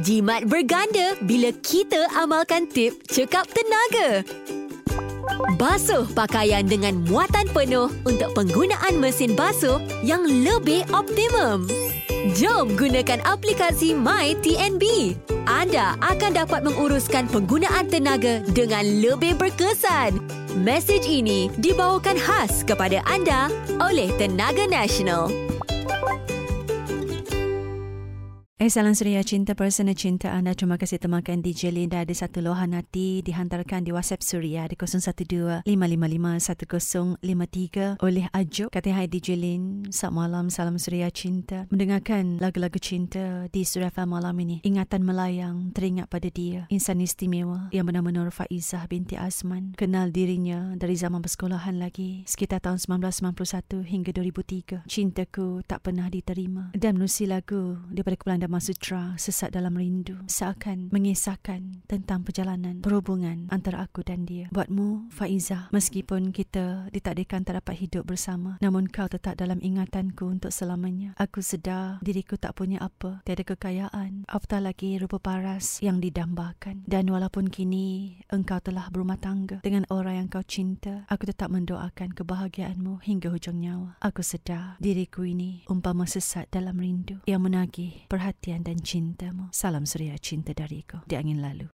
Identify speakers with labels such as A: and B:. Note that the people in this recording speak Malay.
A: Jimat berganda bila kita amalkan tip cekap tenaga. Basuh pakaian dengan muatan penuh untuk penggunaan mesin basuh yang lebih optimum. Jom gunakan aplikasi MyTNB. Anda akan dapat menguruskan penggunaan tenaga dengan lebih berkesan. Mesej ini dibawakan khas kepada anda oleh Tenaga Nasional.
B: Eh, salam suria cinta persona cinta anda. Terima kasih temakan DJ Linda. Ada satu luahan hati dihantarkan di WhatsApp Suria di 012-555-1053 oleh Ajuk. Kata hai DJ Lin, selamat malam, salam suria cinta. Mendengarkan lagu-lagu cinta di Suria FM malam ini. Ingatan melayang teringat pada dia. Insan istimewa yang bernama Nur Faizah binti Azman. Kenal dirinya dari zaman persekolahan lagi. Sekitar tahun 1991 hingga 2003. Cintaku tak pernah diterima. Dan menusi lagu daripada Kepulauan Dharma Sutra sesat dalam rindu seakan mengisahkan tentang perjalanan perhubungan antara aku dan dia. Buatmu, Faizah, meskipun kita ditakdirkan tak dapat hidup bersama, namun kau tetap dalam ingatanku untuk selamanya. Aku sedar diriku tak punya apa, tiada kekayaan, apatah lagi rupa paras yang didambakan. Dan walaupun kini engkau telah berumah tangga dengan orang yang kau cinta, aku tetap mendoakan kebahagiaanmu hingga hujung nyawa. Aku sedar diriku ini umpama sesat dalam rindu yang menagih perhatian perhatian dan cintamu. Salam suria cinta dariku di angin lalu.